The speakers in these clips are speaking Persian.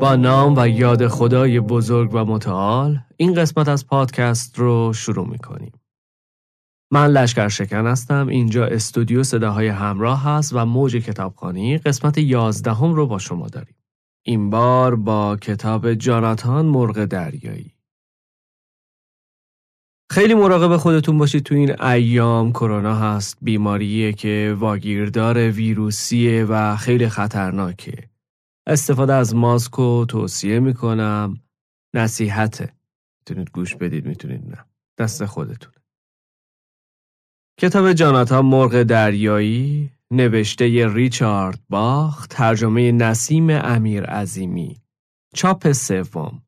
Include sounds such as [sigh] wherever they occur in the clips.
با نام و یاد خدای بزرگ و متعال این قسمت از پادکست رو شروع می‌کنیم. من لشکر شکن هستم اینجا استودیو صداهای همراه هست و موج کتابخانی قسمت یازدهم رو با شما داریم. این بار با کتاب جاناتان مرغ دریایی. خیلی مراقب خودتون باشید تو این ایام کرونا هست بیماریه که واگیردار ویروسیه و خیلی خطرناکه. استفاده از ماسک رو توصیه می‌کنم. نصیحته. می‌تونید گوش بدید می‌تونید نه. دست خودتون. کتاب جاناتان مرغ دریایی نوشته ریچارد باخ ترجمه نسیم امیر عظیمی. چاپ سوم.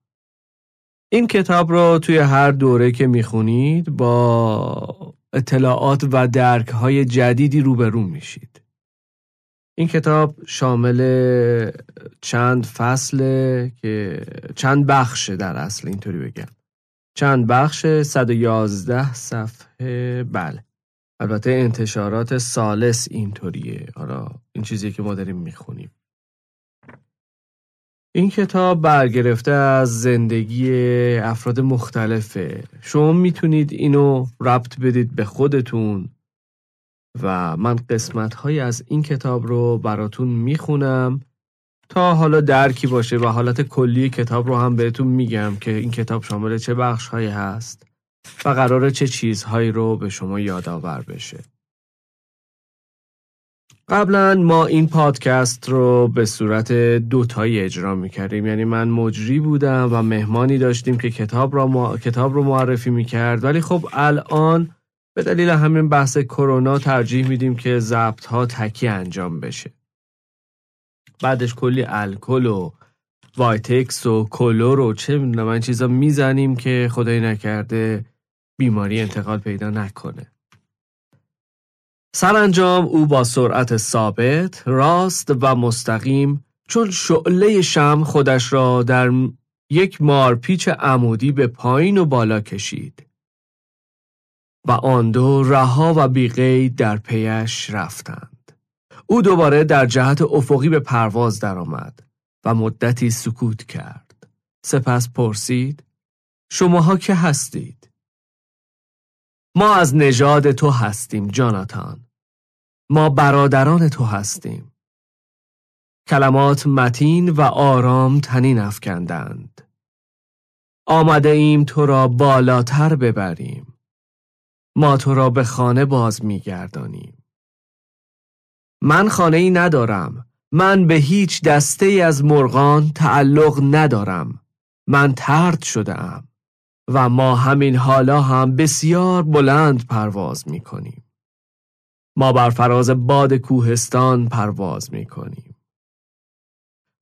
این کتاب رو توی هر دوره که می‌خونید با اطلاعات و درک های جدیدی روبرو میشید. این کتاب شامل چند فصل که چند بخشه در اصل اینطوری بگم. چند بخش 111 صفحه بله. البته انتشارات سالس اینطوریه. حالا این چیزی که ما داریم می‌خونیم. این کتاب برگرفته از زندگی افراد مختلفه. شما می‌تونید اینو ربط بدید به خودتون. و من قسمت های از این کتاب رو براتون می‌خونم تا حالا درکی باشه و حالت کلی کتاب رو هم بهتون میگم که این کتاب شامل چه بخش هایی هست و قرار چه چیزهایی رو به شما یادآور بشه. قبلا ما این پادکست رو به صورت دوتایی اجرا می‌کردیم یعنی من مجری بودم و مهمانی داشتیم که کتاب, را کتاب رو معرفی می‌کرد ولی خب الان به دلیل همین بحث کرونا ترجیح میدیم که ضبط ها تکی انجام بشه. بعدش کلی الکل و وایتکس و کلور و چه می‌دونم این چیزا می‌زنیم که خدایی نکرده بیماری انتقال پیدا نکنه. سرانجام او با سرعت ثابت راست و مستقیم چون شعله شمع خودش را در یک مارپیچ عمودی به پایین و بالا کشید. و آن دو رها و بیقید در پیش رفتند. او دوباره در جهت افقی به پرواز درآمد و مدتی سکوت کرد. سپس پرسید شماها که هستید؟ ما از نژاد تو هستیم جاناتان. ما برادران تو هستیم. کلمات متین و آرام تنین افکندند. آمده ایم تو را بالاتر ببریم. ما تو را به خانه باز میگردانیم. من خانه ای ندارم. من به هیچ دسته ای از مرغان تعلق ندارم. من ترد شده ام و ما همین حالا هم بسیار بلند پرواز می کنیم. ما بر فراز باد کوهستان پرواز می کنیم.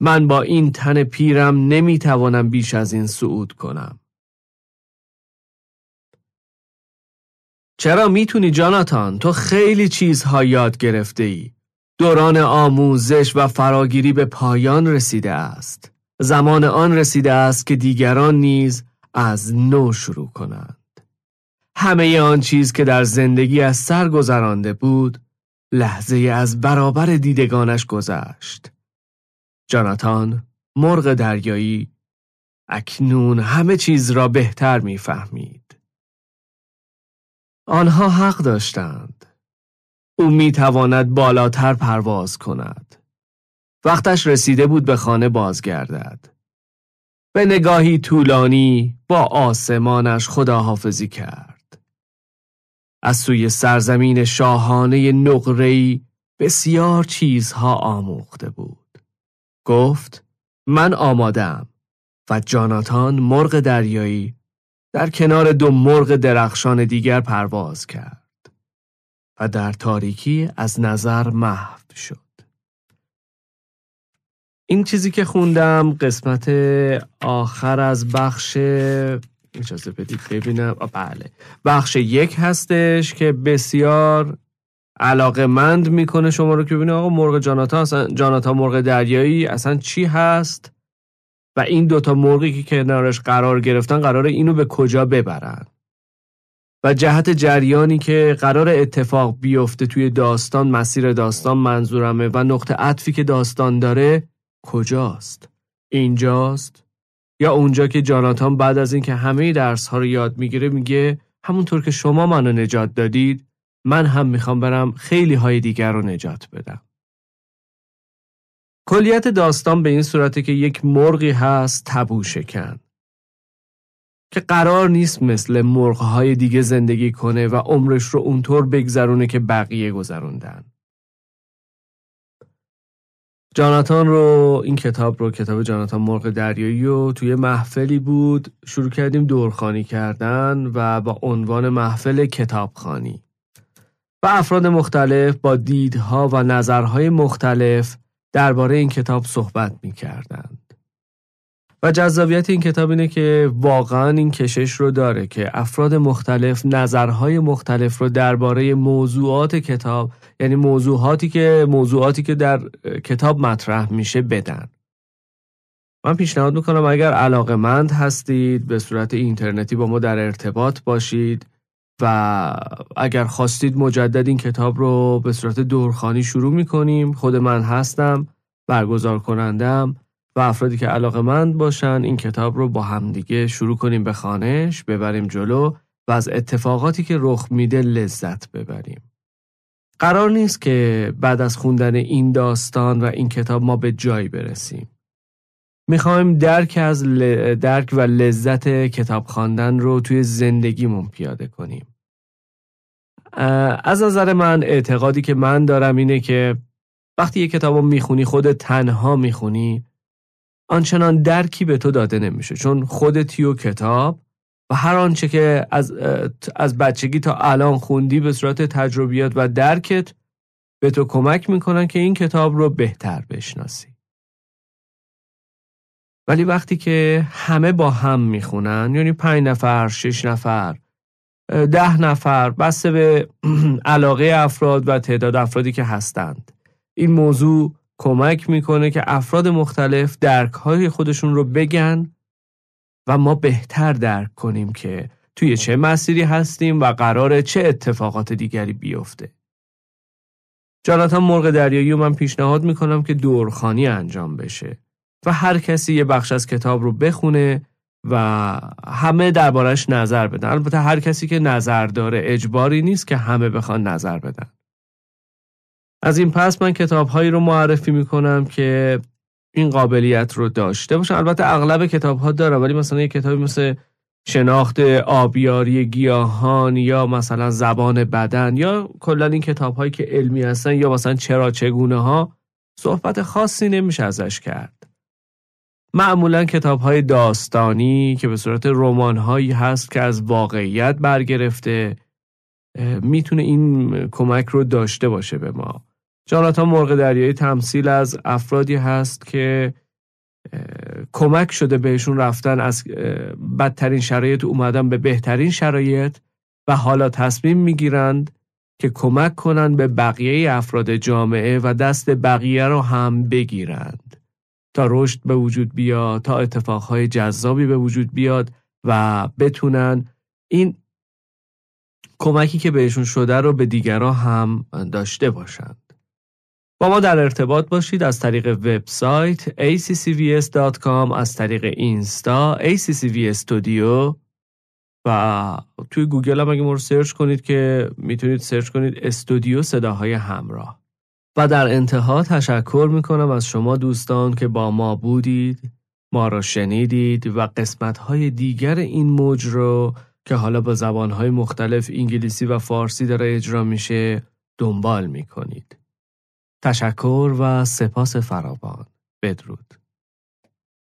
من با این تن پیرم نمی توانم بیش از این صعود کنم. چرا می‌تونی جاناتان تو خیلی چیزها یاد گرفته ای دوران آموزش و فراگیری به پایان رسیده است. زمان آن رسیده است که دیگران نیز از نو شروع کنند. همه آن چیز که در زندگی از سر گذرانده بود لحظه از برابر دیدگانش گذشت. جاناتان مرغ دریایی اکنون همه چیز را بهتر می‌فهمید آنها حق داشتند. او می تواند بالاتر پرواز کند. وقتش رسیده بود به خانه بازگردد. به نگاهی طولانی با آسمانش خداحافظی کرد. از سوی سرزمین شاهانه نقرهی بسیار چیزها آموخته بود. گفت من آمادم و جاناتان مرغ دریایی در کنار دو مرغ درخشان دیگر پرواز کرد و در تاریکی از نظر محو شد. این چیزی که خوندم قسمت آخر از بخش اجازه بدید ببینم. بله. بخش یک هستش که بسیار علاقه مند می‌کنه شما رو که ببینید آقا مرغ جاناتا اصلا جاناتا مرغ دریایی اصلا چی هست؟ و این دوتا مرغی که کنارش قرار گرفتن قرار اینو به کجا ببرن؟ و جهت جریانی که قرار اتفاق بیفته توی داستان مسیر داستان منظورمه و نقطه عطفی که داستان داره کجاست؟ اینجاست؟ یا اونجا که جاناتان بعد از اینکه همه درس ها رو یاد می‌گیره میگه همونطور که شما منو نجات دادید من هم می‌خوام برم خیلی های دیگر رو نجات بدم. کلیت داستان به این صورته که یک مرغی هست تبو شکن. که قرار نیست مثل مرغهای دیگه زندگی کنه و عمرش رو اونطور بگذرونه که بقیه گذروندن. جاناتان رو این کتاب رو کتاب جاناتان مرغ دریایی رو توی محفلی بود. شروع کردیم دورخانی کردن و با عنوان محفل کتابخانی. و افراد مختلف با دیدها و نظرهای مختلف درباره این کتاب صحبت می کردند. و جذابیت این کتاب اینه که واقعا این کشش رو داره که افراد مختلف نظرهای مختلف رو درباره موضوعات کتاب یعنی موضوعاتی که موضوعاتی که در کتاب مطرح میشه بدن من پیشنهاد می‌کنم اگر علاقه مند هستید به صورت اینترنتی با ما در ارتباط باشید و اگر خواستید مجدد این کتاب رو به صورت دورخانی شروع می‌کنیم خود من هستم برگزار کنندم و افرادی که علاقه مند باشن این کتاب رو با همدیگه شروع کنیم به خانش ببریم جلو و از اتفاقاتی که رخ میده لذت ببریم. قرار نیست که بعد از خوندن این داستان و این کتاب ما به جایی برسیم. می‌خوایم درک از درک و لذت کتاب خواندن رو توی زندگیمون پیاده کنیم. از نظر من اعتقادی که من دارم اینه که وقتی یه کتاب رو می‌خونی خود تنها می‌خونی آنچنان درکی به تو داده نمیشه چون خودتی و کتاب و هر آنچه که از, از بچگی تا الان خوندی به صورت تجربیات و درکت به تو کمک می‌کنن که این کتاب رو بهتر بشناسی. ولی وقتی که همه با هم می‌خونن یعنی پنج نفر، شش نفر، ده نفر بسته به [clears throat] علاقه افراد و تعداد افرادی که هستند این موضوع کمک می‌کنه که افراد مختلف درک های خودشون رو بگن و ما بهتر درک کنیم که توی چه مسیری هستیم و قرار چه اتفاقات دیگری بیفته. جاناتان مرغ دریایی و من پیشنهاد می‌کنم که دورخانی انجام بشه و هر کسی یه بخش از کتاب رو بخونه و همه دربارش نظر بدن. البته هر کسی که نظر داره اجباری نیست که همه بخوان نظر بدن. از این پس من کتاب هایی رو معرفی می‌کنم که این قابلیت رو داشته باشن. البته اغلب کتاب ها داره ولی مثلا یه کتابی مثل شناخت آبیاری گیاهان یا مثلا زبان بدن یا کلا این کتاب هایی که علمی هستن یا مثلا چرا چگونه ها صحبت خاصی نمیشه ازش کرد. معمولا کتاب های داستانی که به صورت رمان هایی هست که از واقعیت برگرفته می‌تونه این کمک رو داشته باشه به ما. جاناتان مرغ دریایی تمثیل از افرادی هست که کمک شده بهشون رفتن از بدترین شرایط اومدن به بهترین شرایط و حالا تصمیم می‌گیرند که کمک کنند به بقیه افراد جامعه و دست بقیه رو هم بگیرند. تا رشد به وجود بیاد تا اتفاقهای جذابی به وجود بیاد و بتونن این کمکی که بهشون شده رو به دیگران هم داشته باشند. با ما در ارتباط باشید از طریق وبسایت accvs.com از طریق اینستا accv studio و توی گوگل هم اگه ما search کنید که می‌تونید search کنید استودیو صداهای همراه و در انتها تشکر می‌کنم از شما دوستان که با ما بودید ما را شنیدید و قسمتهای دیگر این موج رو که حالا با زبانهای مختلف انگلیسی و فارسی داره اجرا میشه دنبال می‌کنید. تشکر و سپاس فراوان. بدرود.